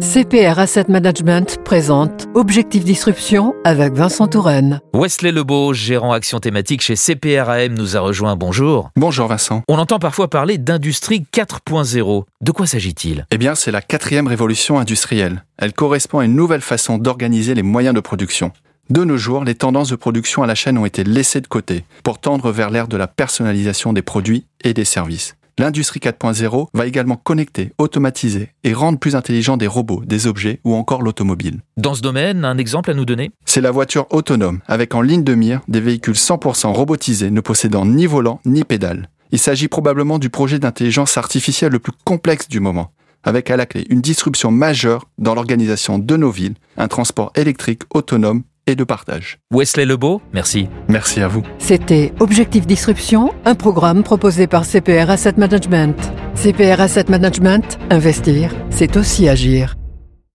CPR Asset Management présente Objectif Disruption avec Vincent Touraine. Wesley Lebeau, gérant action thématique chez CPRAM, nous a rejoint. Bonjour. Bonjour Vincent. On entend parfois parler d'industrie 4.0. De quoi s'agit-il? Eh bien, c'est la quatrième révolution industrielle. Elle correspond à une nouvelle façon d'organiser les moyens de production. De nos jours, les tendances de production à la chaîne ont été laissées de côté pour tendre vers l'ère de la personnalisation des produits et des services. L'industrie 4.0 va également connecter, automatiser et rendre plus intelligents des robots, des objets ou encore l'automobile. Dans ce domaine, un exemple à nous donner? C'est la voiture autonome, avec en ligne de mire des véhicules 100% robotisés ne possédant ni volant ni pédale. Il s'agit probablement du projet d'intelligence artificielle le plus complexe du moment, avec à la clé une disruption majeure dans l'organisation de nos villes, un transport électrique autonome et de partage. Wesley Lebeau, merci. Merci à vous. C'était Objectif Disruption, un programme proposé par CPR Asset Management. CPR Asset Management, investir, c'est aussi agir.